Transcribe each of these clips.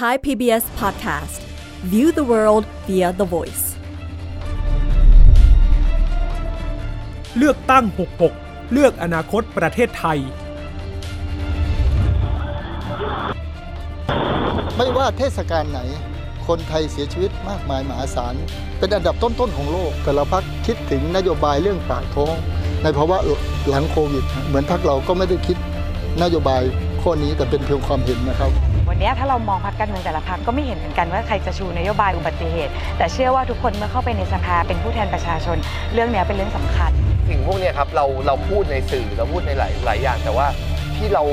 Thai PBS Podcast View the world via the voice เลือกตั้ง 66 เลือกอนาคตประเทศไทย ไม่ว่าเทศกาลไหน คนไทยเสียชีวิตมากมายมหาศาล เป็นอันดับต้น ๆ ของโลก แต่ละพักคิดถึงนโยบายเรื่องปากท้อง ในภาวะหลังโควิด เหมือนพักเราก็ไม่ได้คิดนโยบายข้อนี้แต่เป็นเพียงความเห็นนะครับ วันนี้ถ้าเรามองพักการเมืองแต่ละพักก็ไม่เห็นเหมือนกันว่าใครจะชูนโยบายอุบัติเหตุ แต่เชื่อว่าทุกคนเมื่อเข้าไปในสภาเป็นผู้แทนประชาชน เรื่องนี้เป็นเรื่องสำคัญสิ่งพวกเนี้ยครับเราเราพูดในสื่อเราพูดในหลายหลายอย่าง แต่ว่าที่เรา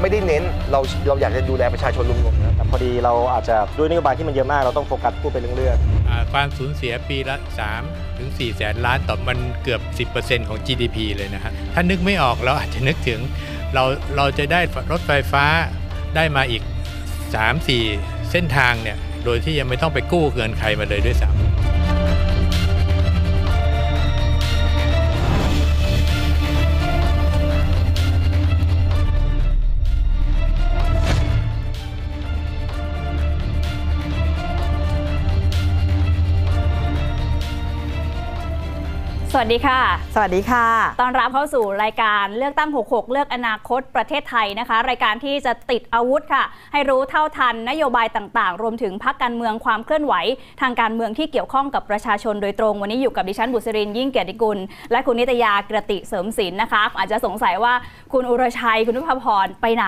ไม่ได้เน้นเราเราอยากจะดูแลประชาชนรวมๆนะแต่พอดีเราอาจจะด้วยนโยบายที่มันเยอะมากเราต้องโฟกัสพูดไปเรื่องอ่าความสูญเสียปีละ3ถึง4แสนล้านต่อมันเกือบ 10%ของ GDP เลยนะฮะถ้านึกไม่ออกเราอาจจะนึกถึงเราเราจะได้รถไฟฟ้าได้มาอีก 3-4 เส้นทางเนี่ยโดยที่ยังไม่ต้องไปกู้เงินใครมาเลยด้วยซ้ำ สวัสดีค่ะ สวัสดีค่ะ ตอนรับเข้าสู่รายการเลือกตั้ง 66 เลือกอนาคตประเทศไทยนะคะ รายการที่จะติดอาวุธค่ะ ให้รู้เท่าทันนโยบายต่างๆ รวมถึงพักการเมืองความเคลื่อนไหว ทางการเมืองที่เกี่ยวข้องกับประชาชนโดยตรง วันนี้อยู่กับดิฉันบุษรินยิ่งเกียรติกุล และคุณนิตยากระติเสริมศิลป์นะคะ อาจจะสงสัยว่าคุณอุรชัยคุณนุพพรไปไหน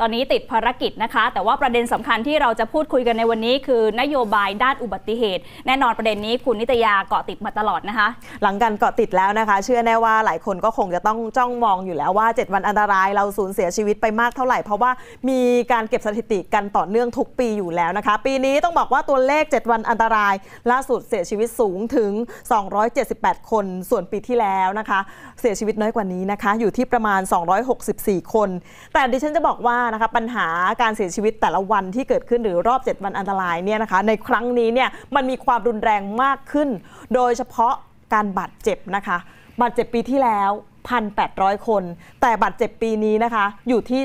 ตอนนี้ติดภารกิจนะคะ แต่ว่าประเด็นสำคัญที่เราจะพูดคุยกันในวันนี้ คือนโยบายด้านอุบัติเหตุ แน่นอนประเด็นนี้คุณนิตยาเกาะติดมาตลอดนะคะ หลังกันเกาะติดแล้วนะคะ เชื่อแน่ว่าหลายคนก็คงจะต้องจ้องมองอยู่แล้วว่า 7 วันอันตรายเราสูญเสียชีวิตไปมากเท่าไหร่ เพราะว่ามีการเก็บสถิติกันต่อเนื่องทุกปีอยู่แล้วนะคะ ปีนี้ต้องบอกว่าตัวเลข 7 วันอันตราย ล่าสุดเสียชีวิตสูงถึง 278 คน ส่วนปีที่แล้วนะคะ เสียชีวิตน้อยกว่านี้นะคะ อยู่ที่ประมาณ 264 คน แต่ดิฉันจะบอกว่านะคะปัญหาการเสียชีวิตแต่ละวันที่เกิดขึ้นหรือรอบ 7 วันอันตรายเนี่ยนะคะในครั้งนี้เนี่ยมันมีความรุนแรงมากขึ้น โดยเฉพาะ การบาดเจ็บนะคะ บาดเจ็บปีที่แล้ว 1,800 คน แต่บาดเจ็บปีนี้นะคะ อยู่ที่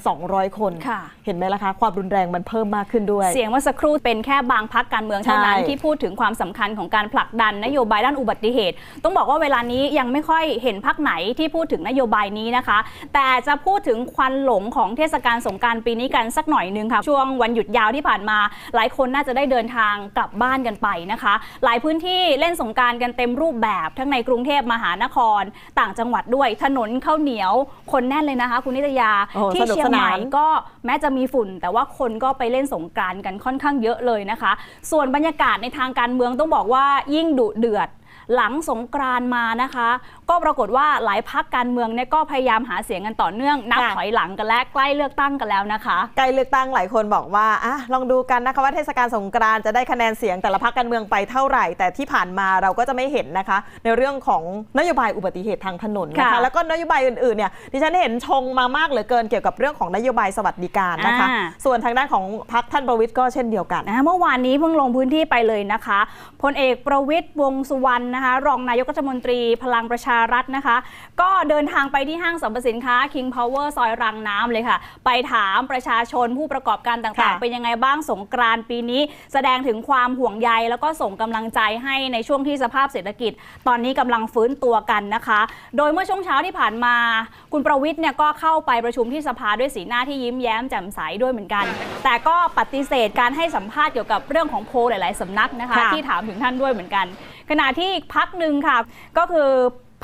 2,200 คนค่ะเห็นไหมล่ะคะ ความรุนแรงมันเพิ่มมากขึ้นด้วย เสียงเมื่อสักครู่เป็นแค่บางพักการเมืองเท่านั้นใช่ที่พูดถึงความสำคัญของการผลักดันนโยบายด้านอุบัติเหตุ ต้องบอกว่าเวลานี้ยังไม่ค่อยเห็นพักไหนที่พูดถึงนโยบายนี้นะคะ แต่จะพูดถึงควันหลงของเทศกาลสงกรารปีนี้กันสักหน่อยนึงค่ะช่วงวันหยุดยาวที่ผ่านมา หลายคนน่าจะได้เดินทางกลับบ้านกันไปนะคะ หลายพื้นที่เล่นสงกรารกันเต็มรูปแบบทั้งในกรุงเทพมหานคร ต่างจังหวัดด้วย ถนนข้าวเหนียวคนแน่นเลยนะคะ คุณนิตยาโอ้โหที่สนุกเชียงสใหนาม่นก็แม้จะมีฝุ่น แต่ว่าคนก็ไปเล่นสงกรานต์กันค่อนข้างเยอะเลยนะคะ ส่วนบรรยากาศในทางการเมืองต้องบอกว่ายิ่งดุเดือด หลังสงกรานต์มานะคะ ก็ปรากฏว่าหลายพักการเมืองเนี่ยก็พยายามหาเสียงกันต่อเนื่องนับค่ะถอยหลังกันและใกล้เลือกตั้งกันแล้วนะคะ ใกล้เลือกตั้งหลายคนบอกว่าอะลองดูกันนะคะว่าเทศกาลสงกรานต์จะได้คะแนนเสียงแต่ละพรรคการเมืองไปเท่าไหร่ แต่ที่ผ่านมาเราก็จะไม่เห็นนะคะ ในเรื่องของนโยบายอุบัติเหตุทางถนนนะคะค่ะแล้วก็นโยบายอื่นๆเนี่ยดิฉันเห็นชงมามากเหลือเกินเกี่ยวกับเรื่องของนโยบายสวัสดิการนะคะอ่าส่วนทางด้านของพรรคท่านประวิทย์ก็เช่นเดียวกันนะเมื่อวานนี้เพิ่งลงพื้นที่ไปเลยนะคะพลเอกประวิตยวงษ์สุวรรณนะคะรองนายกรัฐมนตรีพลังประชารัฐนะคะ ก็เดินทางไปที่ห้างสรรพสินค้า King Power ซอยรังน้ำเลยค่ะ ไปถามประชาชนผู้ประกอบการต่างค่ะๆเป็นยังไงบ้างสงกรานต์ปีนี้ แสดงถึงความห่วงใย แล้วก็ส่งกำลังใจให้ในช่วงที่สภาพเศรษฐกิจ ตอนนี้กำลังฟื้นตัวกันนะคะ โดยเมื่อช่วงเช้าที่ผ่านมา คุณประวิทย์เนี่ยก็เข้าไปประชุมที่สภาด้วยสีหน้าที่ยิ้มแย้มแจ่มใสด้วยเหมือนกัน แต่ก็ปฏิเสธการให้สัมภาษณ์เกี่ยวกับเรื่องของโพลหลาย ๆสำนักนะคะค่ะที่ถามถึงท่านด้วยเหมือนกัน ขณะที่อีกพักหนึ่งค่ะ ก็คือ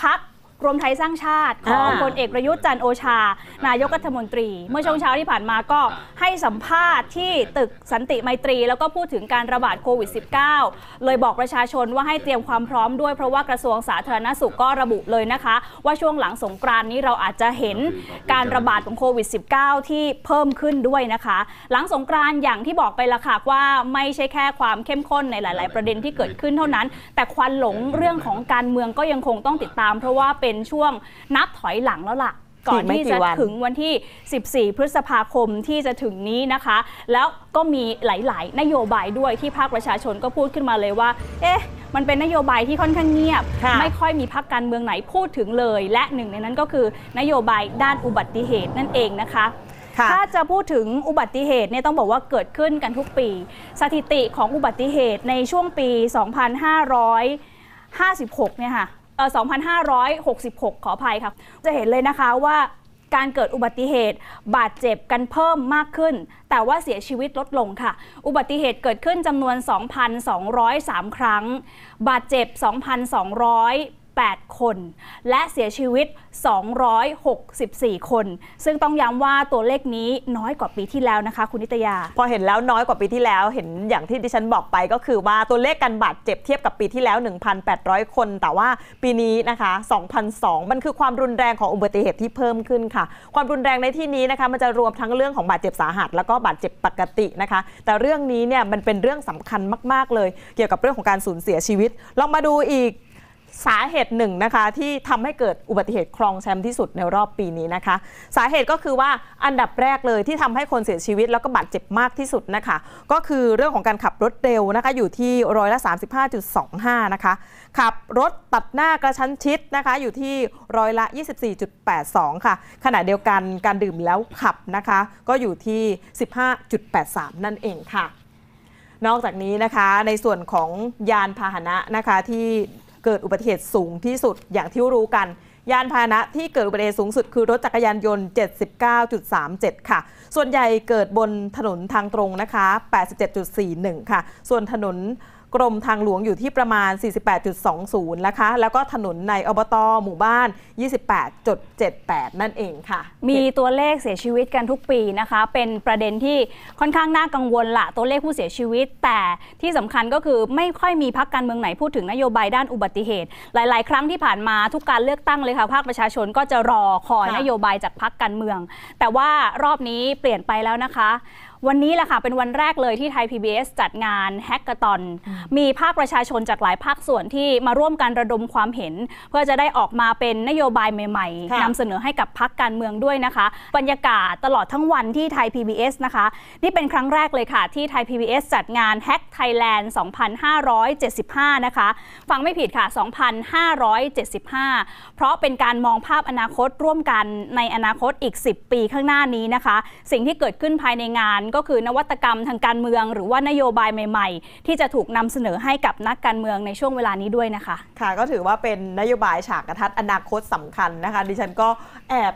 พัก รวมไทยสร้างชาติของอ่าพลเอกประยุทธ์จันทร์โอชา นายกรัฐมนตรี เมื่อช่วงเช้าที่ผ่านมาก็ให้สัมภาษณ์ที่ตึกสันติไมตรี แล้วก็พูดถึงการระบาดโควิด -19 เลยบอกประชาชนว่าให้เตรียมความพร้อมด้วยเพราะว่ากระทรวงสาธารณสุขก็ระบุเลยนะคะ ว่าช่วงหลังสงกรานต์นี้เราอาจจะเห็นการระบาดของโควิด -19 ที่เพิ่มขึ้นด้วยนะคะ หลังสงกรานต์อย่างที่บอกไปละค่ะว่าไม่ใช่แค่ความเข้มข้นในหลาย ๆ ประเด็นที่เกิดขึ้นเท่านั้น แต่ควันหลงเรื่องของการเมืองก็ยังคงต้องติดตาม เพราะว่าเป็นช่วงนับถอยหลังแล้วล่ะก่อนอีกไม่ที่กี่จะวันถึงวันที่ 14 พฤษภาคมที่จะถึงนี้นะคะ แล้วก็มีหลาย ๆ นโยบายด้วยที่ภาคประชาชนก็พูดขึ้นมาเลยว่า เอ๊ะ มันเป็นนโยบายที่ค่อนข้างเงียบค่ะไม่ค่อยมีพักการเมืองไหนพูดถึงเลย และหนึ่งในนั้นก็คือนโยบายด้านอุบัติเหตุนั่นเองนะคะค่ะถ้าจะพูดถึงอุบัติเหตุเนี่ยต้องบอกว่าเกิดขึ้นกันทุกปี สถิติของอุบัติเหตุในช่วงปี 2556 เนี่ยค่ะเออ 2566 ขออภัยค่ะ จะเห็นเลยนะคะว่าการเกิดอุบัติเหตุบาดเจ็บกันเพิ่มมากขึ้น แต่ว่าเสียชีวิตลดลงค่ะ อุบัติเหตุเกิดขึ้นจำนวน 2,203 ครั้ง บาดเจ็บ 2,200 8 คน และเสียชีวิต 264 คน ซึ่งต้องย้ำว่าตัวเลขนี้น้อยกว่าปีที่แล้วนะคะ คุณนิตยา พอเห็นแล้วน้อยกว่าปีที่แล้ว เห็นอย่างที่ดิฉันบอกไปก็คือว่าตัวเลขการบาดเจ็บเทียบกับปีที่แล้ว 1,800 คน แต่ว่าปีนี้นะคะ2,002มันคือความรุนแรงของอุบัติเหตุที่เพิ่มขึ้นค่ะ ความรุนแรงในที่นี้นะคะมันจะรวมทั้งเรื่องของบาดเจ็บสาหัส แล้วก็บาดเจ็บปกตินะคะ แต่เรื่องนี้เนี่ยมันเป็นเรื่องสำคัญมาก ๆ เลย เกี่ยวกับเรื่องของการสูญเสียชีวิต ลองมาดูอีก สาเหตุหนึ่งนะคะที่ทำให้เกิดอุบัติเหตุครองแชมป์ที่สุดในรอบปีนี้นะคะ สาเหตุก็คือว่าอันดับแรกเลยที่ทำให้คนเสียชีวิตแล้วก็บาดเจ็บมากที่สุดนะคะ ก็คือเรื่องของการขับรถเร็วนะคะอยู่ที่ร้อยละ 35.25 นะคะ ขับรถตัดหน้ากระชั้นชิดนะคะอยู่ที่ร้อยละ 24.82 ค่ะ ขณะเดียวกันการดื่มแล้วขับนะคะ ก็อยู่ที่ 15.83 นั่นเองค่ะ นอกจากนี้นะคะในส่วนของยานพาหนะนะคะที่ เกิดอุบัติเหตุสูงที่สุดอย่างที่รู้กัน ยานพาหนะที่เกิดอุบัติเหตุสูงสุดคือรถจักรยานยนต์ 79.37 ค่ะ ส่วนใหญ่เกิดบนถนนทางตรงนะคะ 87.41 ค่ะ ส่วนถนน กรมทางหลวงอยู่ที่ประมาณ 48.20 นะคะ แล้วก็ถนนในอบต หมู่บ้าน 28.78 นั่นเองค่ะ มีตัวเลขเสียชีวิตกันทุกปีนะคะ เป็นประเด็นที่ค่อนข้างน่ากังวลละตัวเลขผู้เสียชีวิต แต่ที่สำคัญก็คือไม่ค่อยมีพักการเมืองไหนพูดถึงนโยบายด้านอุบัติเหตุ หลาย ๆ ครั้งที่ผ่านมาทุกการเลือกตั้งเลยค่ะภาคประชาชนก็จะรอคอยค่ะนโยบายจากพรรคการเมือง แต่ว่ารอบนี้เปลี่ยนไปแล้วนะคะ วันนี้แหละค่ะเป็นวันแรกเลยที่ไทย PBS จัดงาน Hackathon มีภาคประชาชนจากหลายภาคส่วนที่มาร่วมกันระดมความเห็น เพื่อจะได้ออกมาเป็นนโยบายใหม่ค่ะๆนำเสนอให้กับพรรคการเมืองด้วยนะคะ บรรยากาศตลอดทั้งวันที่ไทย PBS นะคะ นี่เป็นครั้งแรกเลยค่ะ ที่ไทย PBS จัดงาน Hack Thailand 2575 นะคะ ฟังไม่ผิดค่ะ 2575 เพราะเป็นการมองภาพอนาคตร่วมกันในอนาคตอีก 10 ปีข้างหน้านี้นะคะ สิ่งที่เกิดขึ้นภายในงานก็คือนวัตกรรมทางการเมือง หรือว่านโยบายใหม่ ๆ ที่จะถูกนำเสนอให้กับนักการเมืองในช่วงเวลานี้ด้วยนะคะ ค่ะก็ถือว่าเป็นนโยบายฉากกระทัดอนาคตสำคัญนะคะ ดิฉันก็แอบ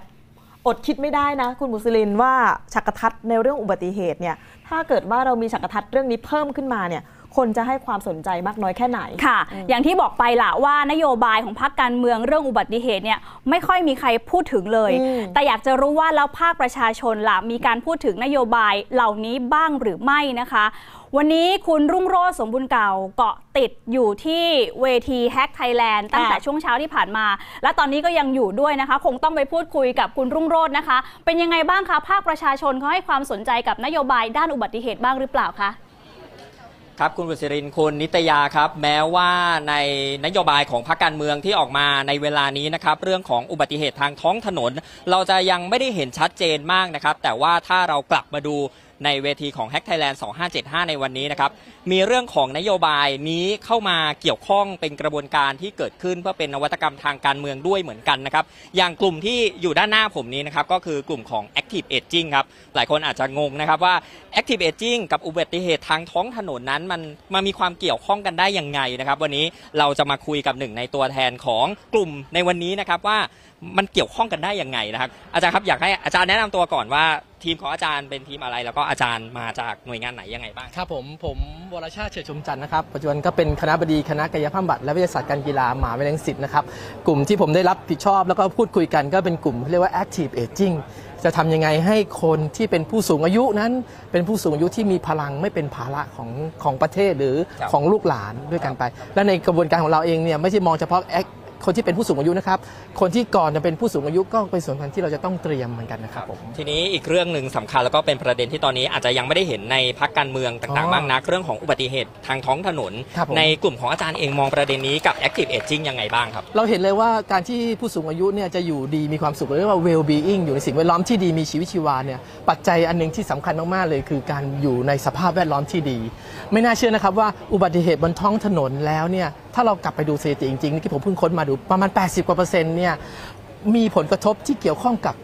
อดคิดไม่ได้นะ คุณมุสลินว่าฉากกระทัดในเรื่องอุบัติเหตุเนี่ยถ้าเกิดว่าเรามีฉากกระทัดเรื่องนี้เพิ่มขึ้นมาเนี่ย คนจะให้ความสนใจมากน้อยแค่ไหนค่ะ อย่างที่บอกไปละว่านโยบายของพรรคการเมืองเรื่องอุบัติเหตุเนี่ยไม่ค่อยมีใครพูดถึงเลยอืมแต่อยากจะรู้ว่าแล้วภาคประชาชนล่ะมีการพูดถึงนโยบายเหล่านี้บ้างหรือไม่นะคะ วันนี้คุณรุ่งโรจน์สมบุญเก่าเกาะติดอยู่ที่เวทีแฮกไทยแลนด์ตั้งแต่ช่วงเช้าที่ผ่านมา และตอนนี้ก็ยังอยู่ด้วยนะคะ คงต้องไปพูดคุยกับคุณรุ่งโรจน์นะคะ เป็นยังไงบ้างคะภาคประชาชนเขาให้ความสนใจกับนโยบายด้านอุบัติเหตุบ้างหรือเปล่าคะ ครับคุณบุษรินคุณนิตยาครับ แม้ว่าในนโยบายของพรรคการเมืองที่ออกมาในเวลานี้นะครับ เรื่องของอุบัติเหตุทางท้องถนน เราจะยังไม่ได้เห็นชัดเจนมากนะครับ แต่ว่าถ้าเรากลับมาดูในเวทีของ Hack Thailand 2575 ในวันนี้นะครับ มีเรื่องของนโยบายนี้เข้ามาเกี่ยวข้องเป็นกระบวนการที่เกิดขึ้นเพื่อเป็นนวัตกรรมทางการเมืองด้วยเหมือนกันนะครับ อย่างกลุ่มที่อยู่ด้านหน้าผมนี้นะครับ ก็คือกลุ่มของ Active Aging ครับ หลายคนอาจจะงงนะครับว่า Active Aging กับอุบัติเหตุทางท้องถนนนั้นมันมันมีความเกี่ยวข้องกันได้ยังไงนะครับ วันนี้เราจะมาคุยกับหนึ่งในตัวแทนของกลุ่มในวันนี้นะครับว่า มันเกี่ยวข้องกันได้ยังไงนะครับ อาจารย์ครับอยากให้อาจารย์แนะนำตัวก่อนว่าทีมของอาจารย์เป็นทีมอะไร แล้วก็อาจารย์มาจากหน่วยงานไหนยังไงบ้าง ครับผมผมวรชาติเฉยชมจันทร์นะครับปัจจุบันก็เป็นคณะบดีคณะกายภาพบำบัดและวิทยาศาสตร์การกีฬามหาวิทยาลัยรังสิตนะครับกลุ่มที่ผมได้รับผิดชอบแล้วก็พูดคุยกันก็เป็นกลุ่มเรียกว่า active aging จะทำยังไงให้คนที่เป็นผู้สูงอายุนั้น เป็นผู้สูงอายุที่มีพลังไม่เป็นภาระของของประเทศหรือครับ ของลูกหลานด้วยกันไป และในกระบวนการของเราเองเนี่ยไม่ใช่มองเฉพาะ act- คนที่เป็นผู้สูงอายุนะครับ คนที่ก่อนจะเป็นผู้สูงอายุก็เป็นส่วนสำคัญที่เราจะต้องเตรียมเหมือนกันนะครับผม ทีนี้อีกเรื่องหนึ่งสำคัญแล้วก็เป็นประเด็นที่ตอนนี้อาจจะยังไม่ได้เห็นในพักการเมืองต่างอ๋อๆบ้างนักเรื่องของอุบัติเหตุทางท้องถนน ครับผม ในกลุ่มของอาจารย์เองมองประเด็นนี้กับ Active Aging ยังไงบ้างครับ เราเห็นเลยว่าการที่ผู้สูงอายุเนี่ยจะอยู่ดีมีความสุขเรียกว่า well being อยู่ในสิ่งแวดล้อมที่ดีมีชีวิตชีวาเนี่ยปัจจัยอันหนึ่งที่สำคัญมาก ๆ เลย คือการอยู่ในสภาพแวดล้อมที่ดี ไม่น่าเชื่อนะครับว่าอุบัติเหตุบนท้องถนนแล้วเนี่ยถ้าเรากลับไปดูสถิติจริงๆนี่ที่ผมเพิ่งค้นมาดูประมาณ 80 กว่าเปอร์เซ็นต์เนี่ยมีผลกระทบที่เกี่ยวข้องกับ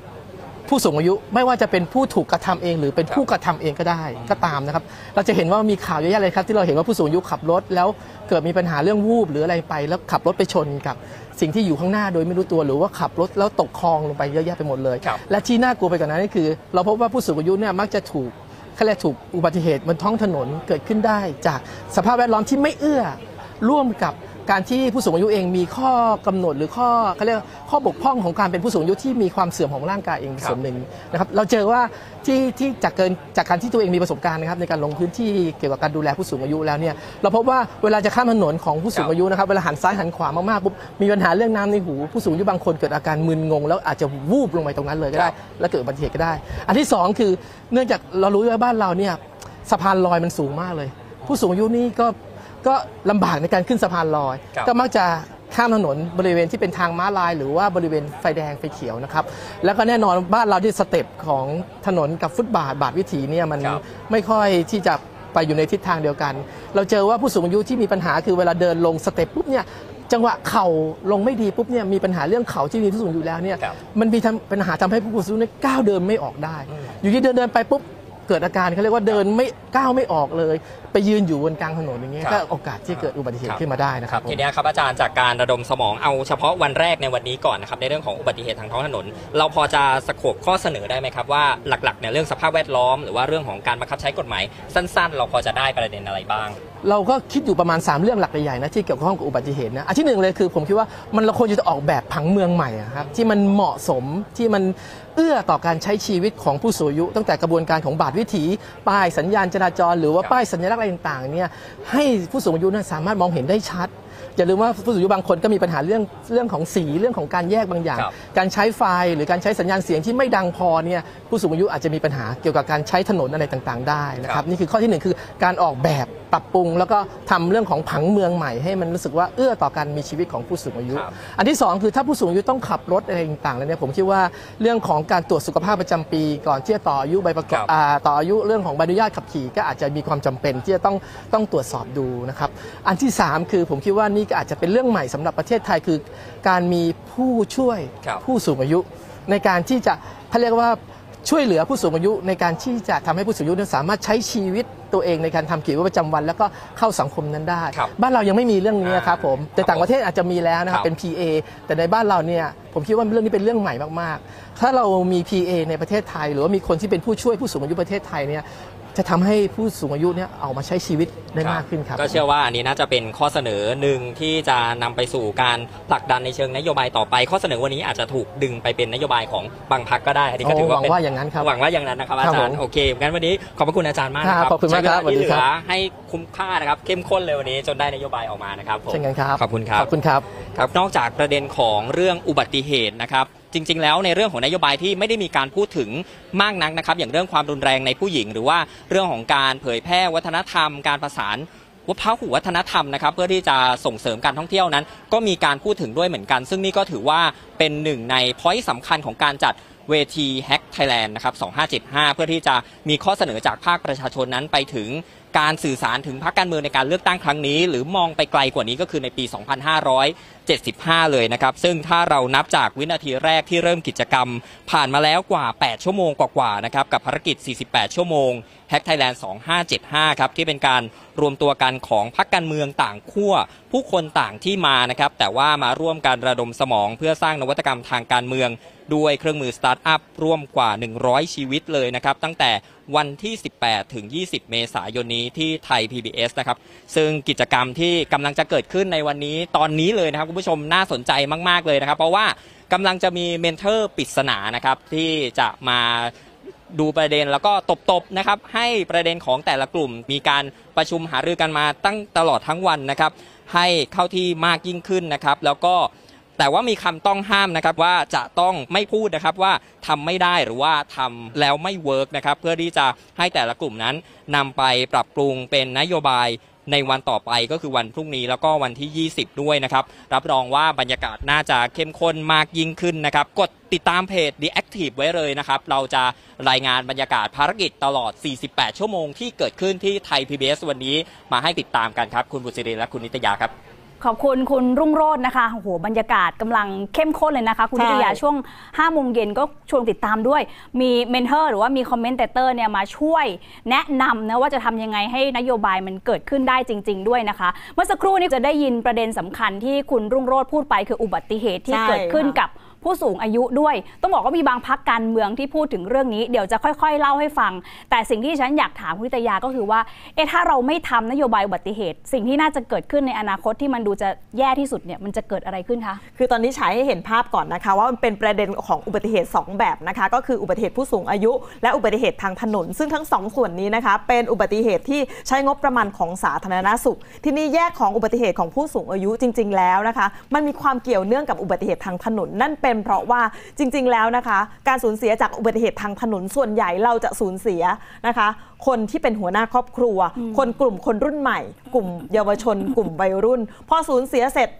ผู้สูงอายุ ไม่ว่าจะเป็นผู้ถูกกระทำเอง หรือเป็นผู้กระทำเองก็ได้ก็ตามนะครับ เราจะเห็นว่ามีข่าวเยอะแยะเลยครับ ที่เราเห็นว่าผู้สูงอายุขับรถ แล้วเกิดมีปัญหาเรื่องวูบหรืออะไรไป แล้วขับรถไปชนกับสิ่งที่อยู่ข้างหน้าโดยไม่รู้ตัวหรือว่าขับรถแล้วตกคลองลงไปเยอะแยะไปหมดเลย และที่น่ากลัวไปกว่านั้นก็คือ เราพบว่าผู้สูงอายุเนี่ยมักจะถูกเขาเรียกถูกอุบัติเหตุบนท้องถนนเกิดขึ้นได้ จากสภาพแวดล้อมที่ไม่เอื้อร่วมกับ การที่ผู้สูงอายุเองมีข้อกำหนดหรือข้อเขาเรียกข้อบกพร่องของการเป็นผู้สูงอายุที่มีความเสื่อมของร่างกายเองส่วนหนึ่งนะครับเราเจอว่าที่ที่จากเกินจากการที่ตัวเองมีประสบการณ์นะครับในการลงพื้นที่เกี่ยวกับการดูแลผู้สูงอายุแล้วเนี่ยเราพบว่าเวลาจะข้ามถนนของผู้สูงอายุนะครับเวลาหันซ้ายหันขวามากๆปุ๊บมีปัญหาเรื่องน้ำในหู ผู้สูงอายุบางคนเกิดอาการมึนงง แล้วอาจจะวูบลงไปตรงนั้นเลยก็ได้ และเกิดอุบัติเหตุก็ได้ อันที่สองคือเนื่องจากเรารู้ว่าบ้านเราเนี่ยสะพานลอยมันสูงมากเลย ผู้สูงอายุนี่ก็ ก็ลำบากในการขึ้นสะพานลอย ครับ ก็มักจะข้ามถนนบริเวณที่เป็นทางม้าลาย หรือว่าบริเวณไฟแดงไฟเขียวนะครับ แล้วก็แน่นอนบ้านเราที่ step ของถนนกับฟุตบาทบาทวิถีเนี่ยมันครับไม่ค่อยที่จะไปอยู่ในทิศทางเดียวกัน เราเจอว่าผู้สูงอายุที่มีปัญหาคือเวลาเดินลง step ปุ๊บเนี่ยจังหวะเข่าลงไม่ดีปุ๊บเนี่ยมีปัญหาเรื่องเข่าที่มีผู้สูงอายุแล้วเนี่ยครับมันมีทำปัญหาทำให้ผู้สูงอายุเนี่ยก้าวเดินไม่ออกได้อยู่ที่เดินเดินไปปุ๊บ เกิดอาการเขาเรียกว่าเดินไม่ก้าวไม่ออกเลย ไปยืนอยู่บนกลางถนนอย่างเงี้ยครับ ก็โอกาสที่เกิดอุบัติเหตุขึ้นมาได้นะครับผม ทีเนี้ยครับอาจารย์จากการระดมสมองเอาเฉพาะวันแรกในวันนี้ก่อนนะครับในเรื่องของอุบัติเหตุทางท้องถนน เราพอจะสโคบข้อเสนอได้ไหมครับว่าหลักๆเนี่ยเรื่องสภาพแวดล้อมหรือว่าเรื่องของการบังคับใช้กฎหมาย สั้น ๆ เราพอจะได้ประเด็นอะไรบ้าง เราก็คิดอยู่ประมาณ 3 เรื่องหลักใหญ่ๆนะที่เกี่ยวข้องกับอุบัติเหตุนะอันที่หนึ่งเลยคือผมคิดว่ามันเราควรจะออกแบบผังเมืองใหม่อะครับที่มันเหมาะสมที่มัน เอื้อต่อการใช้ชีวิตของผู้สูงอายุ ตั้งแต่กระบวนการของบาทวิถี ป้ายสัญญาณจราจร หรือว่าป้ายสัญลักษณ์อะไรต่างๆเนี่ยให้ผู้สูงอายุนั้นสามารถมองเห็นได้ชัดอย่าลืมว่าผู้สูงอายุบางคนก็มีปัญหาเรื่องเรื่องของสีเรื่องของการแยกบางอย่างครับการใช้ไฟหรือการใช้สัญญาณเสียงที่ไม่ดังพอเนี่ยผู้สูงอายุอาจจะมีปัญหาเกี่ยวกับการใช้ถนนอะไรต่างๆ ได้นะคครัรับบนี่คือข้อที่หนึ่งคือการออกแบบปรับปรุง แล้วก็ทำเรื่องของผังเมืองใหม่ให้มันรู้สึกว่าเอื้อต่อการมีชีวิตของผู้สูงอายุครับอันที่สองคือถ้าผู้สูงอายุต้องขับรถอะไรต่างๆแล้วเนี่ยผมคิดว่าเรื่องของการตรวจสุขภาพประจำปี ก่อนที่จะต่ออายุใบประกอบครับอ่าต่ออายุเรื่องของใบอนุญาตขับขี่ก็อาจจะมีความจำเป็นที่จะต้องต้องตรวจสอบดูนะครับอันที่สามคือผมคิดว่านี่ก็อาจจะเป็นเรื่องใหม่สำหรับประเทศไทยคือ การมีผู้ช่วยครับผู้สูงอายุ ในการที่จะเขาเรียกว่า ช่วยเหลือผู้สูงอายุในการที่จะทำให้ผู้สูงอายุนั้นสามารถใช้ชีวิตตัวเองในการทำกิจวัตรประจำวัน แล้วก็เข้าสังคมนั้นได้ครับบ้านเรายังไม่มีเรื่องนี้ครับผมแต่ครับต่างประเทศอาจจะมีแล้วนะครัครับบเป็น PA แต่ในบ้านเราเนี่ยผมคิดว่าเรื่องนี้เป็นเรื่องใหม่มากๆ ถ้าเรามี PA ในประเทศไทย หรือว่ามีคนที่เป็นผู้ช่วยผู้สูงอายุประเทศไทยเนี่ย จะทำให้ผู้สูงอายุเนี่ยเอามาใช้ชีวิตได้มากขึ้นครับ ก็เชื่อว่าอันนี้น่าจะเป็นข้อเสนอหนึ่งที่จะนำไปสู่การผลักดันในเชิงนโยบายต่อไป ข้อเสนอวันนี้อาจจะถูกดึงไปเป็นนโยบายของบางพักก็ได้อันนี้ก็ถือว่าโอ้หวังเป็นว่าอย่างนั้นครับหวังว่าอย่างนั้นนะครับครัอาบจารย์ผมโอเคงั้นวันนี้ขอบพระคุณอาจารย์มากนะคครัรับบขอบคุณมากครับใช้เวลที่สวัสดีเหคลืรับอให้คุ้มค่านะครับเข้มข้นเลยวันนี้จนได้นโยบายออกมานะครับผมเช่นกันครับขอบคุณครับขอบคุณครับครับนอกจากประเด็นของเรื่องอุบัติเหตุนะครับ จริง ๆ แล้วในเรื่องของนโยบายที่ไม่ได้มีการพูดถึงมากนักนะครับ อย่างเรื่องความรุนแรงในผู้หญิง หรือว่าเรื่องของการเผยแพร่วัฒนธรรม การประสานวัฒนหูวัฒนธรรมนะครับเพื่อที่จะส่งเสริมการท่องเที่ยวนั้น ก็มีการพูดถึงด้วยเหมือนกัน ซึ่งนี่ก็ถือว่าเป็นหนึ่งในพอยต์สำคัญของการจัดเวที Hack Thailand นะครับ 2575 เพื่อที่จะมีข้อเสนอจากภาคประชาชนนั้นไปถึงการสื่อสารถึงพรรคการเมืองในการเลือกตั้งครั้งนี้ หรือมองไปไกลกว่านี้ก็คือในปี 2500 75 เลยนะครับ ซึ่งถ้าเรานับจากวินาทีแรกที่เริ่มกิจกรรม ผ่านมาแล้วกว่า 8 ชั่วโมงกว่าๆนะครับกับภารกิจ 48 ชั่วโมง Hack Thailand 2575 ครับที่เป็นการรวมตัวกันของพรรคการเมืองต่างขั้วผู้คนต่างที่มานะครับ แต่ว่ามาร่วมกันระดมสมองเพื่อสร้างนวัตกรรมทางการเมือง ด้วยเครื่องมือสตาร์ทอัพร่วมกว่า 100 ชีวิตเลยนะครับ ตั้งแต่วันที่ 18 ถึง 20 เมษายนนี้ที่ไทย PBS นะครับ ซึ่งกิจกรรมที่กำลังจะเกิดขึ้นในวันนี้ตอนนี้เลยนะครับผู้ชมน่าสนใจมาก ๆ เลยนะครับ เพราะว่ากำลังจะมี mentor ปริศนานะครับที่จะมาดูประเด็นแล้วก็ตบๆนะครับให้ประเด็นของแต่ละกลุ่ม มีการประชุมหารือกันมาตั้งตลอดทั้งวันนะครับ ให้เข้าที่มากยิ่งขึ้นนะครับ แล้วก็แต่ว่ามีคำต้องห้ามนะครับว่าจะต้องไม่พูดนะครับว่าทำไม่ได้หรือว่าทำแล้วไม่ work นะครับเพื่อที่จะให้แต่ละกลุ่มนั้นนำไปปรับปรุงเป็นนโยบาย ในวันต่อไปก็คือวันพรุ่งนี้แล้วก็วันที่ 20 ด้วยนะครับ รับรองว่าบรรยากาศน่าจะเข้มข้นมากยิ่งขึ้นนะครับ กดติดตามเพจ The Active ไว้เลยนะครับ เราจะรายงานบรรยากาศภารกิจตลอด 48 ชั่วโมงที่เกิดขึ้นที่ไทย PBS วันนี้มาให้ติดตามกันครับ คุณบุษรินและคุณนิตยาครับ ขอบคุณคุณรุ่งโรจน์นะคะโอ้โหบรรยากาศกำลังเข้มข้นเลยนะคะ คุณใช่ นิตยาช่วง5โมงเย็นก็ชวนติดตามด้วย มี mentor หรือว่ามี commentator เนี่ยมาช่วยแนะนำนะว่าจะทำยังไงให้นโยบายมันเกิดขึ้นได้จริง ๆ ด้วยนะคะ เมื่อสักครู่นี้จะได้ยินประเด็นสำคัญที่คุณรุ่งโรจน์พูดไปคืออุบัติเหตุที่ใช่เกิดขึ้นค่ะ กับ ผู้สูงอายุด้วย ต้องบอกว่ามีบางพักการเมืองที่พูดถึงเรื่องนี้ เดี๋ยวจะค่อยๆ เล่าให้ฟัง แต่สิ่งที่ฉันอยากถามคุณนิตยาก็คือว่า เอ๊ะถ้าเราไม่ทำนโยบายอุบัติเหตุ สิ่งที่น่าจะเกิดขึ้นในอนาคตที่มันดูจะแย่ที่สุดเนี่ยมันจะเกิดอะไรขึ้นคะ คือตอนนี้ฉายให้เห็นภาพก่อนนะคะ ว่ามันเป็นประเด็นของอุบัติเหตุ 2 แบบนะคะ ก็คืออุบัติเหตุผู้สูงอายุ และอุบัติเหตุทางถนน ซึ่งทั้งสองส่วนนี้นะคะ เป็นอุบัติเหตุที่ใช้งบประมาณของสาธารณสุข ที่นี่แยกของอุบัติเหตุของผู้สูงอายุจริง ๆ แล้วนะคะ มันมีความเกี่ยวเนื่องกับอุบัติเหตุทางถนนนั่นเป็นเพราะว่าจริง ๆ แล้วนะคะ การสูญเสียจากอุบัติเหตุทางถนนส่วนใหญ่เราจะสูญเสียนะคะ คนที่เป็นหัวหน้าครอบครัว คนกลุ่มคนรุ่นใหม่ กลุ่มเยาวชน กลุ่มวัยรุ่น พอสูญเสียเสร็จ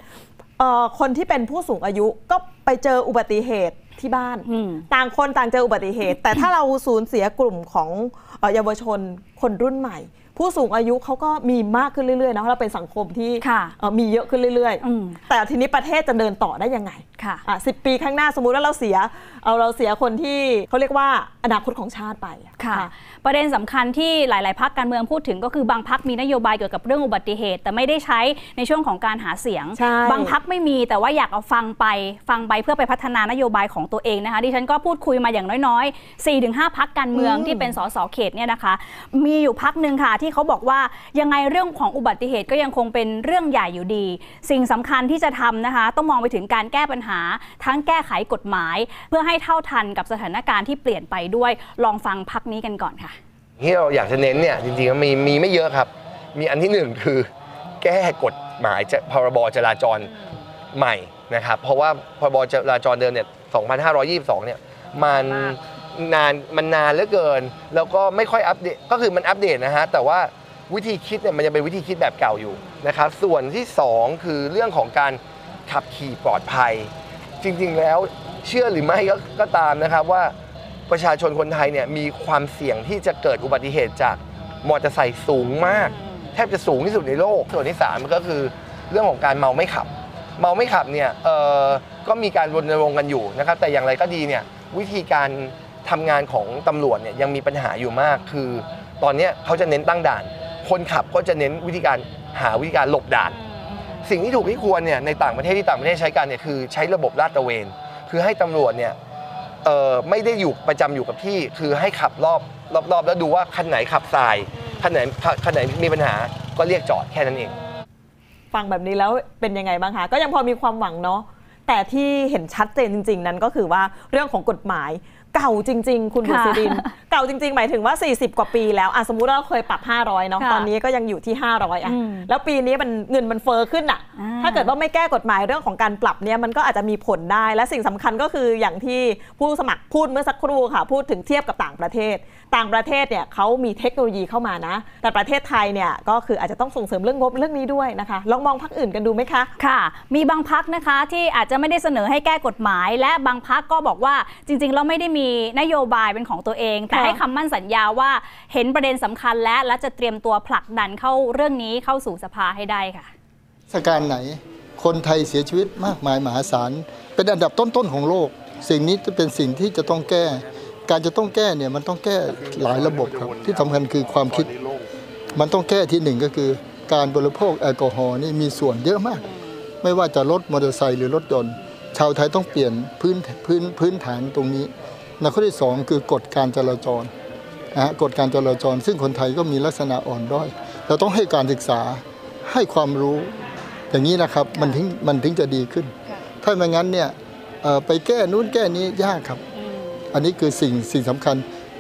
เอ่อคนที่เป็นผู้สูงอายุก็ไปเจออุบัติเหตุที่บ้านอืมต่างคนต่างเจออุบัติเหตุ แต่ถ้าเราสูญเสียกลุ่มของเอ่อเยาวชนคนรุ่นใหม่ ผู้สูงอายุเขาก็มีมากขึ้นเรื่อยๆเนาะเราเป็นสังคมที่ค่ะเอ่อมีเยอะขึ้นเรื่อยอืมๆแต่ทีนี้ประเทศจะเดินต่อได้ยังไงค่ะอะสิปีข้างหน้าสมมุติว่าเราเสียเอาเราเสียคนที่เขาเรียกว่าอนาคตของชาติไปอะค่ะ ประเด็นสำคัญที่หลาย ๆพักการเมืองพูดถึงก็คือบางพักมีนโยบายเกี่ยวกับเรื่องอุบัติเหตุ แต่ไม่ได้ใช้ในช่วงของการหาเสียงใช่บางพักไม่มีแต่ว่าอยากเอาฟังไปฟังไปเพื่อไปพัฒนานโยบายของตัวเองนะคะดิฉันก็พูดคุยมาอย่างน้อยๆ4-5พักการเมืองอืมที่เป็นสสเขตเนี่ยนะคะ มีอยู่พักหนึ่งค่ะที่เขาบอกว่ายังไงเรื่องของอุบัติเหตุก็ยังคงเป็นเรื่องใหญ่อยู่ดี สิ่งสำคัญที่จะทำนะคะ ต้องมองไปถึงการแก้ปัญหา ทั้งแก้ไขกฎหมาย เพื่อให้เท่าทันกับสถานการณ์ที่เปลี่ยนไปด้วยลองฟังพักนี้กันก่อนค่ะที่เราอยากจะเน้นเนี่ยจริงๆมันมีมีไม่เยอะครับ มีอันที่หนึ่งคือ แก้กฎหมายจะพรบจราจรใหม่นะครับ เพราะว่าพรบจราจรเดิมเนี่ย 2522 เนี่ย มัน นานมันนานเหลือเกิน แล้วก็ไม่ค่อยอัปเดตก็คือมันอัปเดตนะฮะแต่ว่าวิธีคิดเนี่ยมันจะเป็นวิธีคิดแบบเก่าอยู่นะครับส่วนที่ 2 คือเรื่องของการขับขี่ปลอดภัย จริงๆแล้วเชื่อหรือไม่ก็ก็ตามนะครับว่าประชาชนคนไทยเนี่ยมีความเสี่ยงที่จะเกิดอุบัติเหตุจากมอเตอร์ไซค์สูงมาก แทบจะสูงที่สุดในโลก ส่วนที่สามก็คือเรื่องของการเมาไม่ขับ เมาไม่ขับเนี่ยเออก็มีการรณรงค์กันอยู่นะครับแต่อย่างไรก็ดีเนี่ยวิธีการ ทำงานของตำรวจเนี่ยยังมีปัญหาอยู่มาก คือตอนนี้เขาจะเน้นตั้งด่าน คนขับก็จะเน้นวิธีการหาวิธีการหลบด่าน สิ่งที่ถูกที่ควรเนี่ยในต่างประเทศที่ต่างประเทศใช้กันเนี่ยคือใช้ระบบลาดตระเวน คือให้ตำรวจเนี่ยไม่ได้อยู่ประจำอยู่กับที่ คือให้ขับรอบรอบๆ แล้วดูว่าคันไหนขับสายคันไหนคันไหนมีปัญหาก็เรียกจอดแค่นั้นเอง ฟังแบบนี้แล้วเป็นยังไงบ้างคะก็ยังพอมีความหวังเนาะแต่ที่เห็นชัดเจนจริง ๆ นั้นก็คือว่าเรื่องของกฎหมาย เก่าจริง ๆ คุณบุค่ะษริน เก่าจริง ๆ หมายถึงว่า 40 กว่าปีแล้วอะสมมุติว่าเราเคยปรับ 500เนาะค่ะตอนนี้ก็ยังอยู่ที่ 500อะอืมแล้วปีนี้มันเงินมันเฟอ้อขึ้นอะอ่าถ้าเกิดว่าไม่แก้กฎหมายเรื่องของการปรับเนี่ยมันก็อาจจะมีผลได้และสิ่งสำคัญก็คืออย่างที่ผู้สมัครพูดเมื่อสักครู่ค่ะ พูดถึงเทียบกับต่างประเทศ ต่างประเทศเนี่ยเขามีเทคโนโลยีเข้ามานะ แต่ประเทศไทยเนี่ยก็คืออาจจะต้องส่งเสริมเรื่องงบเรื่องนี้ด้วยนะคะลองมองพักอื่นกันดูไหมคะค่ะ มีบางพักนะคะที่อาจจะไม่ได้เสนอให้แก้กฎหมาย และบางพักก็บอกว่าจริงๆเราไม่ได้มีนโยบายเป็นของตัวเอง แต่ค่ะให้คำมั่นสัญญาว่าเห็นประเด็นสำคัญและและจะเตรียมตัวผลักดันเข้าเรื่องนี้เข้าสู่สภาให้ได้ค่ะสการไหนคนไทยเสียชีวิตมากมายมหาศาล เป็นอันดับต้นๆของโลก สิ่งนี้จะเป็นสิ่งที่จะต้องแก้ การจะต้องแก้เนี่ยมันต้องแก้หลายระบบครับที่สำคัญคือความคิด มันต้องแก้ที่หนึ่งก็คือ การบริโภคแอลกอฮอล์นี่มีส่วนเยอะมาก ไม่ว่าจะรถมอเตอร์ไซค์หรือรถยนต์ชาวไทยต้องเปลี่ยนพื้นพื้นพื้นฐานตรงนี้ และข้อที่สองคือกฎการจราจรนะฮะกฎการจราจร ซึ่งคนไทยก็มีลักษณะอ่อนด้อย เราต้องให้การศึกษาให้ความรู้อย่างนี้นะครับมันถึงมันถึงจะดีขึ้น ถ้าไม่งั้นเนี่ยเอ่อไปแก้นู้นแก้นี้ยากครับ อันนี้คือสิ่งสิ่งสำคัญ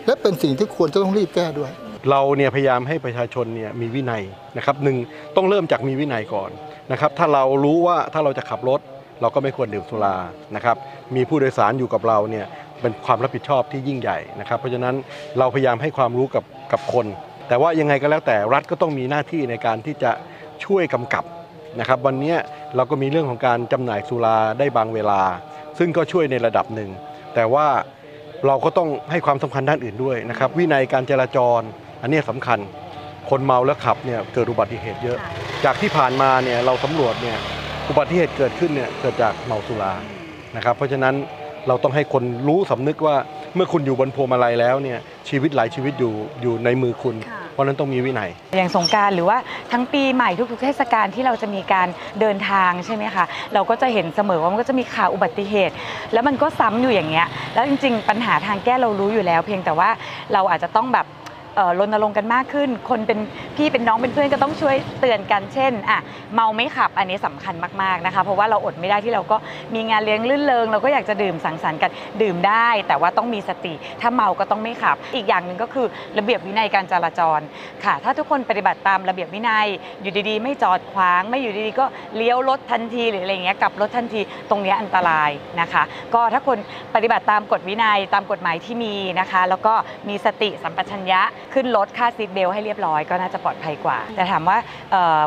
และเป็นสิ่งที่ควรจะต้องรีบแก้ด้วย เราเนี่ยพยายามให้ประชาชนเนี่ยมีวินัยนะครับหนึ่งต้องเริ่มจากมีวินัยก่อนนะครับ ถ้าเรารู้ว่าถ้าเราจะขับรถ เราก็ไม่ควรดื่มสุรานะครับ มีผู้โดยสารอยู่กับเราเนี่ย เป็นความรับผิดชอบที่ยิ่งใหญ่นะครับ เพราะฉะนั้นเราพยายามให้ความรู้กับกับคน แต่ว่ายังไงก็แล้วแต่รัฐก็ต้องมีหน้าที่ในการที่จะช่วยกำกับนะครับวันนี้เราก็มีเรื่องของการจำหน่ายสุราได้บางเวลา ซึ่งก็ช่วยในระดับหนึ่ง แต่ว่าเราก็ต้องให้ความสำคัญด้านอื่นด้วยนะครับวินัยการจราจรอันนี้ยสำคัญ คนเมาแล้วขับเนี่ยเกิดอุบัติเหตุเยอะ จากที่ผ่านมาเนี่ยเราสำรวจเนี่ยอุบัติเหตุเกิดขึ้นเนี่ยเกิดจากเมาสุรานะครับเพราะฉะนั้น เราต้องให้คนรู้สำนึกว่าเมื่อคุณอยู่บนพวงมาลัยแล้วเนี่ยชีวิตหลายชีวิตอยู่อยู่ในมือคุณ เพราะฉะนั้นต้องมีวินัย อย่างสงกรารหรือว่าทั้งปีใหม่ทุกๆเทศกาลที่เราจะมีการเดินทางใช่ไหมคะเราก็จะเห็นเสมอว่ามันก็จะมีข่าวอุบัติเหตุ แล้วมันก็ซ้ำอยู่อย่างเงี้ยแล้วจริง ๆ ปัญหาทางแก้เรารู้อยู่แล้ว เพียงแต่ว่าเราอาจจะต้องแบบเอ่อ รณรงค์กันมากขึ้น คนเป็นพี่เป็นน้องเป็นเพื่อนก็ต้องช่วยเตือนกันเช่นอะเมาไม่ขับอันนี้สำคัญมากๆนะคะ เพราะว่าเราอดไม่ได้ที่เราก็มีงานเลี้ยงลื่นเริงเราก็อยากจะดื่มสังสรรค์กันดื่มได้ แต่ว่าต้องมีสติ ถ้าเมาก็ต้องไม่ขับ อีกอย่างหนึ่งก็คือระเบียบวินัยการจราจรค่ะ ถ้าทุกคนปฏิบัติตามระเบียบวินัย อยู่ดีๆ ไม่จอดขวาง ไม่อยู่ดีๆ ก็เลี้ยวรถทันทีหรืออะไรเงี้ยกลับรถทันทีตรงนี้อันตรายนะคะ ก็ถ้าคนปฏิบัติตามกฎวินัยตามกฎหมายที่มีนะคะ แล้วก็มีสติสัมปชัญญะขึ้นรถค่าซีทเบลให้เรียบร้อยก็น่าจะปลอดภัยกว่า แต่ถามว่า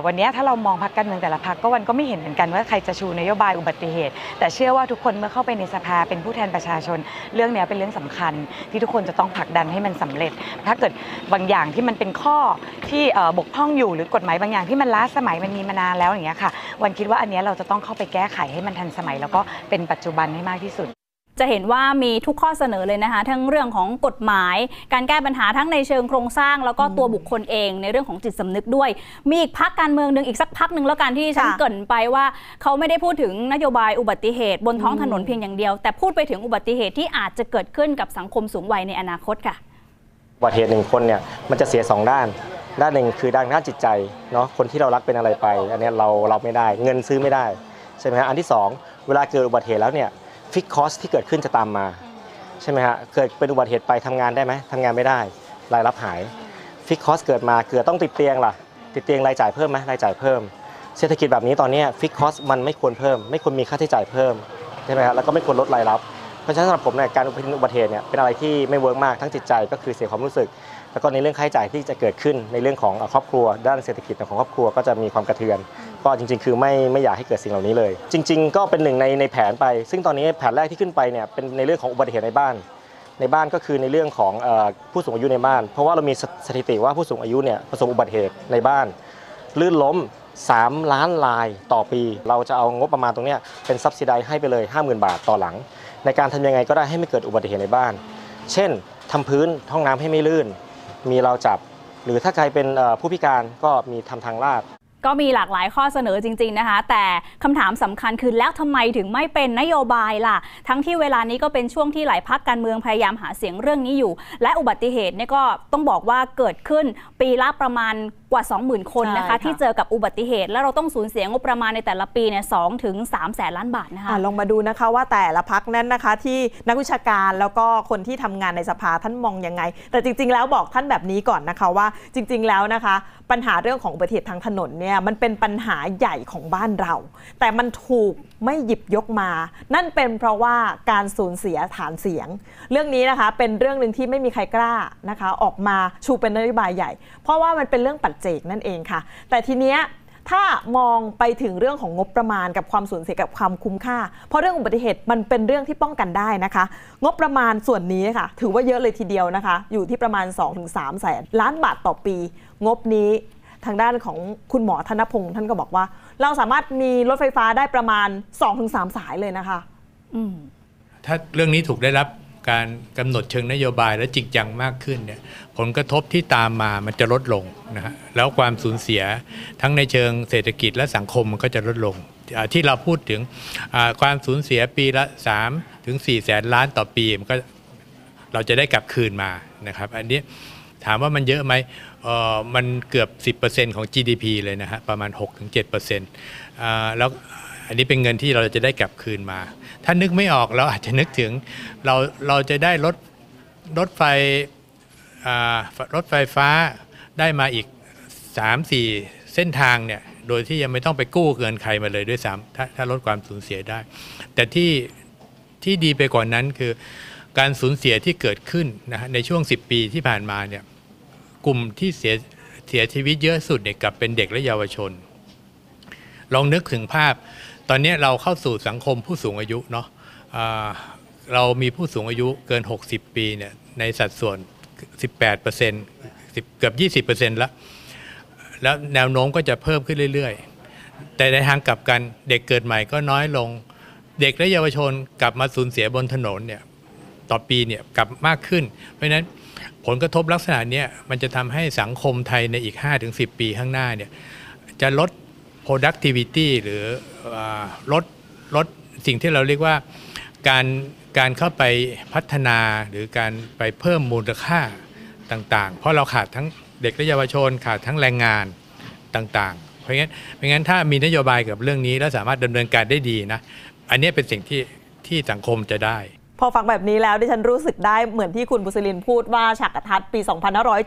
วันนี้ถ้าเรามองพักการเมืองแต่ละพักก็วันก็ไม่เห็นเหมือนกันว่าใครจะชูนโยบายอุบัติเหตุ แต่เชื่อว่าทุกคนเมื่อเข้าไปในสภาเป็นผู้แทนประชาชน เรื่องนี้เป็นเรื่องสำคัญ ที่ทุกคนจะต้องผลักดันให้มันสำเร็จ ถ้าเกิดบางอย่างที่มันเป็นข้อที่บกพร่องอยู่หรือกฎหมายบางอย่างที่มันล้าสมัยมันมีมานานแล้วอย่างเงี้ยค่ะ วันคิดว่าอันนี้เราจะต้องเข้าไปแก้ไขให้มันทันสมัย แล้วก็เป็นปัจจุบันให้มากที่สุด จะเห็นว่ามีทุกข้อเสนอเลยนะคะ ทั้งเรื่องของกฎหมาย การแก้ปัญหาทั้งในเชิงโครงสร้าง แล้วก็ตัวบุคคลเองในเรื่องของจิตสำนึกด้วย มีอีกพักการเมืองหนึ่งอีกสักพักหนึ่งแล้วกันที่ฉันค่ะเกรินไปว่า เขาไม่ได้พูดถึงนโยบายอุบัติเหตุบนท้องถนนเพียงอย่างเดียว แต่พูดไปถึงอุบัติเหตุที่อาจจะเกิดขึ้นกับสังคมสูงวัยในอนาคตค่ะอุบัติเหตุหนึ่งคนเนี่ยมันจะเสียสองด้าน ด้านหนึ่งคือด้านด้านจิตใจเนาะคนที่เรารักเป็นอะไรไป อันเนี้ยเราเราไม่ได้ เงินซื้อไม่ได้ใช่ไหมฮะอันที่สองเวลาเกิดอุบัติเหตุแล้วเนี่ย fixed cost ที่เกิดขึ้นจะตามมาใช่ไหมฮะเกิดเป็นอุบัติเหตุไปทำงานได้ไหมทำงานไม่ได้รายรับหาย fixed cost เกิดมาเกิดต้องติดเตียงล่ะติดเตียงรายจ่ายเพิ่มไหมรายจ่ายเพิ่ม เศรษฐกิจแบบนี้ตอนเนี้ fixed cost มันไม่ควรเพิ่ม ไม่ควรมีค่าใช้จ่ายเพิ่มใช่ไหมฮะแล้วก็ไม่ควรลดรายรับเพราะฉะนั้นสำหรับผมเนี่ยการเป็นอุบัติเหตุเนี่ยเป็นอะไรที่ไม่ work มากทั้งจิตใจก็คือเสียความรู้สึก แล้วก็ในเรื่องค่าใช้จ่ายที่จะเกิดขึ้นในเรื่องของครอบครัว ด้านเศรษฐกิจของครอบครัวก็จะมีความกระเทือน ก็จริง ๆ คือไม่ไม่อยากให้เกิดสิ่งเหล่านี้เลย จริง ๆ ก็เป็นหนึ่งในในแผนไป ซึ่งตอนนี้แผนแรกที่ขึ้นไปเนี่ยเป็นในเรื่องของอุบัติเหตุในบ้าน ในบ้านก็คือในเรื่องของผู้สูงอายุในบ้าน เพราะว่าเรามีสถิติว่าผู้สูงอายุเนี่ยประสบอุบัติเหตุในบ้าน ลื่นล้ม 3 ล้านลายต่อปี เราจะเอางบประมาณตรงนี้เป็นซับซิไดให้ไปเลย 50,000 บาทต่อหลัง ในการทำยังไงก็ได้ให้ไม่เกิดอุบัติเหตุในบ้าน เช่นทำพื้นห้องน้ำให้ไม่ลื่น มีเราจับ หรือถ้าใครเป็นผู้พิการก็มีทำทางลาดก็มีหลากหลายข้อเสนอจริง ๆนะคะ แต่คำถามสำคัญคือแล้วทำไมถึงไม่เป็นนโยบายล่ะ ทั้งที่เวลานี้ก็เป็นช่วงที่หลายพักการเมืองพยายามหาเสียงเรื่องนี้อยู่ และอุบัติเหตุเนี่ยก็ต้องบอกว่าเกิดขึ้น ปีละประมาณกว่า 20,000 คนนะคะใช่ค่ะที่เจอกับอุบัติเหตุ และเราต้องสูญเสียงบประมาณในแต่ละปีเนี่ยสถึง3แสนล้านบาทนะคะอะลองมาดูนะคะว่าแต่ละพักนั้นนะคะที่นักวิชาการแล้วก็คนที่ทำงานในสภาท่านมองยังไง แต่จริง ๆ แล้วบอกท่านแบบนี้ก่อนนะคะว่าจริง ๆ แล้วนะคะ ปัญหาเรื่องของอุบัติเหตุทางถนนเนี่ยมันเป็นปัญหาใหญ่ของบ้านเรา แต่มันถูกไม่หยิบยกมา นั่นเป็นเพราะว่าการสูญเสียฐานเสียง เรื่องนี้นะคะเป็นเรื่องหนึ่งที่ไม่มีใครกล้านะคะ ออกมาชูเป็นนโยบายใหญ่เพราะว่ามันเป็นเรื่องปัจเจกนั่นเองค่ะ แต่ทีเนี้ยถ้ามองไปถึงเรื่องของงบประมาณกับความสูญเสียกับความคุ้มค่า เพราะเรื่องอุบัติเหตุมันเป็นเรื่องที่ป้องกันได้นะคะ งบประมาณส่วนนี้ค่ะ ถือว่าเยอะเลยทีเดียวนะคะ อยู่ที่ประมาณ 2-3แสนล้านบาทต่อปี งบนี้ทางด้านของคุณหมอธนพงศ์ท่านก็บอกว่า เราสามารถมีรถไฟฟ้าได้ประมาณ 2-3 สายเลยนะคะถ้าเรื่องนี้ถูกได้รับ การกำหนดเชิงนโยบายและจริงจังมากขึ้นเนี่ยผลกระทบที่ตามมามันจะลดลงนะฮะแล้วความสูญเสียทั้งในเชิงเศรษฐกิจและสังคมมันก็จะลดลง ที่เราพูดถึงความสูญเสียปีละ3ถึง4แสนล้านต่อปีมันก็เราจะได้กลับคืนมานะครับ อันนี้ถามว่ามันเยอะไหมเออมันเกือบ 10%ของ GDP เลยนะฮะประมาณ 6-7%อ่าแล้วอันนี้เป็นเงินที่เราจะได้กลับคืนมา ถ้านึกไม่ออกเราอาจจะนึกถึงเราเราจะได้รถรถไฟรถไฟฟ้าได้มาอีก 3-4 เส้นทางเนี่ยโดยที่ยังไม่ต้องไปกู้เงินใครมาเลยด้วยซ้ำถ้าถ้าลดความสูญเสียได้ แต่ที่ที่ดีไปกว่านนั้นคือการสูญเสียที่เกิดขึ้นนะฮะในช่วง 10 ปีที่ผ่านมาเนี่ยกลุ่มที่เสียเสียชีวิตเยอะสุดเนี่ยกลับเป็นเด็กและเยาวชน ลองนึกถึงภาพ ตอนนี้เราเข้าสู่สังคมผู้สูงอายุเนาะเรามีผู้สูงอายุเกิน 60 ปีเนี่ยในสัดส่วน 18%เกือบ 20%แล้วแล้วแนวโน้มก็จะเพิ่มขึ้นเรื่อยๆ แต่ในทางกลับกันเด็กเกิดใหม่ก็น้อยลง เด็กและเยาวชนกลับมาสูญเสียบนถนนเนี่ยต่อปีเนี่ยกลับมากขึ้น เพราะฉะนั้นผลกระทบลักษณะนี้มันจะทำให้สังคมไทยในอีก 5-10 ปีข้างหน้าเนี่ยจะลด productivity หรือ ลดลดสิ่งที่เราเรียกว่าการการเข้าไปพัฒนาหรือการไปเพิ่มมูลค่าต่างๆ เพราะเราขาดทั้งเด็กและเยาวชนขาดทั้งแรงงานต่างๆ เพราะงั้นเพราะงั้นถ้ามีนโยบายกับเรื่องนี้แล้วสามารถดำเนินการได้ดีนะ อันนี้เป็นสิ่งที่ที่สังคมจะได้ พอฟังแบบนี้แล้วดิฉันรู้สึกได้เหมือนที่คุณบุษลินพูดว่าฉากกระทัดปี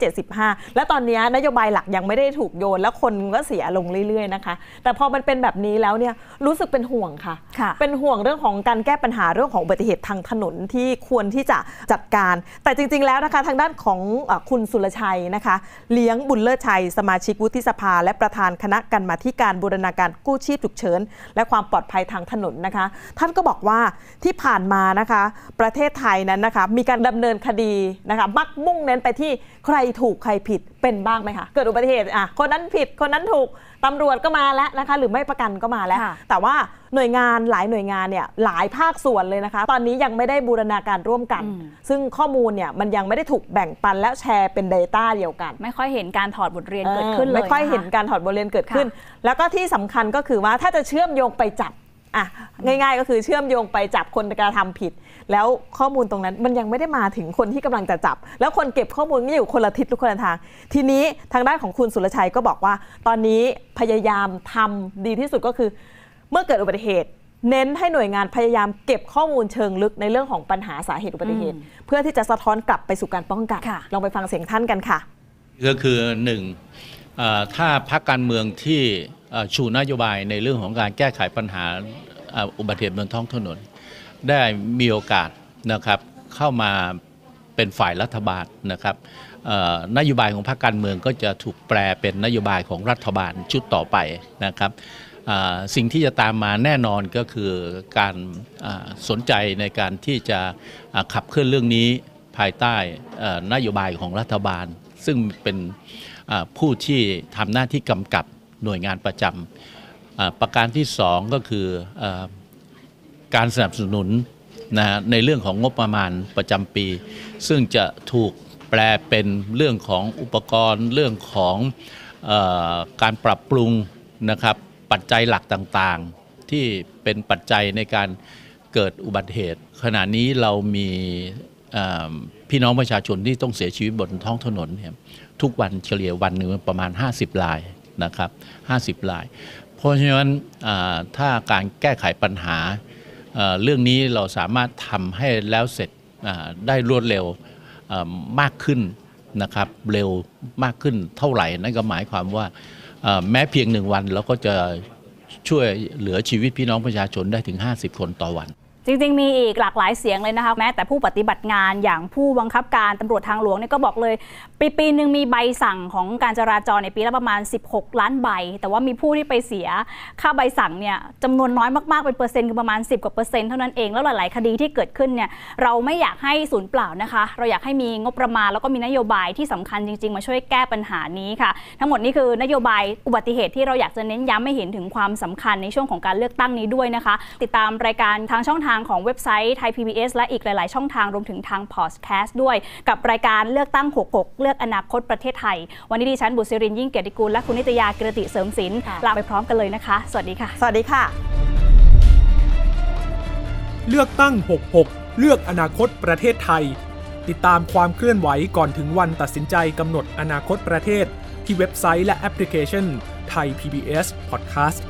2575 และตอนนี้นโยบายหลักยังไม่ได้ถูกโยน แล้วคนก็เสียลงเรื่อยๆนะคะ แต่พอมันเป็นแบบนี้แล้วเนี่ยรู้สึกเป็นห่วงค่ะค่ะเป็นห่วงเรื่องของการแก้ปัญหาเรื่องของอุบัติเหตุทางถนนที่ควรที่จะจัดการ แต่จริง ๆ แล้วนะคะทางด้านของเออคุณสุรชัยนะคะ เลี้ยงบุญเลิศชัย สมาชิกวุฒิสภา และประธานคณะกรรมาธิการบูรณาการกู้ชีพฉุกเฉินและความปลอดภัยทางถนนนะคะ ท่านก็บอกว่าที่ผ่านมานะคะประเทศไทยนั้นนะคะมีการดำเนินคดีนะคะมักมุ่งเน้นไปที่ใครถูกใครผิดเป็นบ้างไหมคะเกิดอุบัติเหตุอะคนนั้นผิดคนนั้นถูกตำรวจก็มาแล้วนะคะหรือไม่ประกันก็มาแล้วค่ะแต่ว่าหน่วยงานหลายหน่วยงานเนี่ยหลายภาคส่วนเลยนะคะ ตอนนี้ยังไม่ได้บูรณาการร่วมกันอืมซึ่งข้อมูลเนี่ยมันยังไม่ได้ถูกแบ่งปันและแชร์เป็น Data เดียวกัน ไม่ค่อยเห็นการถอดบทเรียนเกิดขึ้นเลยไม่ค่อยะะเห็นการถอดบทเรียนเกิดขึ้นค่ะแล้วก็ที่สำคัญก็คือว่าถ้าจะเชื่อมโยงไปจับอะง่ายๆก็คือเชื่อมโยงไปจับคนกระทำผิด แล้วข้อมูลตรงนั้นมันยังไม่ได้มาถึงคนที่กำลังจะจับ แล้วคนเก็บข้อมูลนี่อยู่คนละทิศหรือคนละทาง ทีนี้ทางด้านของคุณสุรชัยก็บอกว่า ตอนนี้พยายามทำดีที่สุดก็คือ เมื่อเกิดอุบัติเหตุเน้นให้หน่วยงานพยายามเก็บข้อมูลเชิงลึกในเรื่องของปัญหาสาเหตุอุบัติเหตุ เพื่อที่จะสะท้อนกลับไปสู่การป้องกันค่ะลองไปฟังเสียงท่านกันค่ะ ก็คือหนึ่งเอ่อถ้าพรรคการเมืองที่เอ่อชูนโยบายในเรื่องของการแก้ไขปัญหาเอ่ออุบัติเหตุบนท้องถนน ได้มีโอกาสนะครับเข้ามาเป็นฝ่ายรัฐบาลนะครับนโยบายของพรรคการเมืองก็จะถูกแปลเป็นนโยบายของรัฐบาลชุดต่อไปนะครับสิ่งที่จะตามมาแน่นอนก็คือการสนใจในการที่จะขับเคลื่อนเรื่องนี้ภายใต้นโยบายของรัฐบาล ซึ่งเป็นผู้ที่ทำหน้าที่กำกับหน่วยงานประจำประการที่สองก็คือ การสนับสนุนนะในเรื่องของงบประมาณประจำปี ซึ่งจะถูกแปลเป็นเรื่องของอุปกรณ์เรื่องของออการปรับปรุงนะครับปัจจัยหลักต่างๆ ที่เป็นปัจจัยในการเกิดอุบัติเหตุ ขณะนี้เรามีพี่น้องประชาชนที่ต้องเสียชีวิตบนท้องถนนเนี่ยทุกวันเฉลี่ยวันหนึ่งประมาณ 50 รายนะครับ 50 ราย เพราะฉะนั้นถ้าการแก้ไขปัญหา เรื่องนี้เราสามารถทำให้แล้วเสร็จได้รวดเร็วมากขึ้นนะครับเร็วมากขึ้นเท่าไหร่นั่นก็หมายความว่าแม้เพียงหนึ่งวันเราก็จะช่วยเหลือชีวิตพี่น้องประชาชนได้ถึง 50 คนต่อวัน จริงๆ มีอีกหลากหลายเสียงเลยนะคะ แม้แต่ผู้ปฏิบัติงานอย่างผู้บังคับการตำรวจทางหลวงเนี่ยก็บอกเลย ปีปีหนึ่งมีใบสั่งของการจราจรในปีละประมาณ 16 ล้านใบ แต่ว่ามีผู้ที่ไปเสียค่าใบสั่งเนี่ยจำนวนน้อยมากๆเป็นเปอร์เซ็นต์คือประมาณ 10 กว่าเปอร์เซ็นต์เท่านั้นเองแล้วหลายๆ คดีที่เกิดขึ้นเนี่ยเราไม่อยากให้สูญเปล่านะคะ เราอยากให้มีงบประมาณแล้วก็มีนโยบายที่สำคัญจริง ๆ มาช่วยแก้ปัญหานี้ค่ะ ทั้งหมดนี้คือนโยบายอุบัติเหตุที่เราอยากจะเน้นย้ำให้เห็นถึงความสำคัญในช่วงของการเลือกตั้งนี้ด้วยนะคะ ติดตามรายการทางช่องทางของเว็บไซต์ไทย PBS และอีกหลาย ๆ ช่องทางรวมถึงทางพอดแคสต์ด้วย กับรายการเลือกตั้ง 66 เลือกอนาคตประเทศไทย วันนี้ดิฉันบุษรินยิ่งเกียรติกุลและคุณนิตยากิรติเสริมศิลป์ลาไปพร้อมกันเลยนะคะ สวัสดีค่ะ สวัสดีค่ะ เลือกตั้ง 66 เลือกอนาคตประเทศไทย ติดตามความเคลื่อนไหวก่อนถึงวันตัดสินใจกำหนดอนาคตประเทศ ที่เว็บไซต์และแอปพลิเคชันไทย PBS Podcast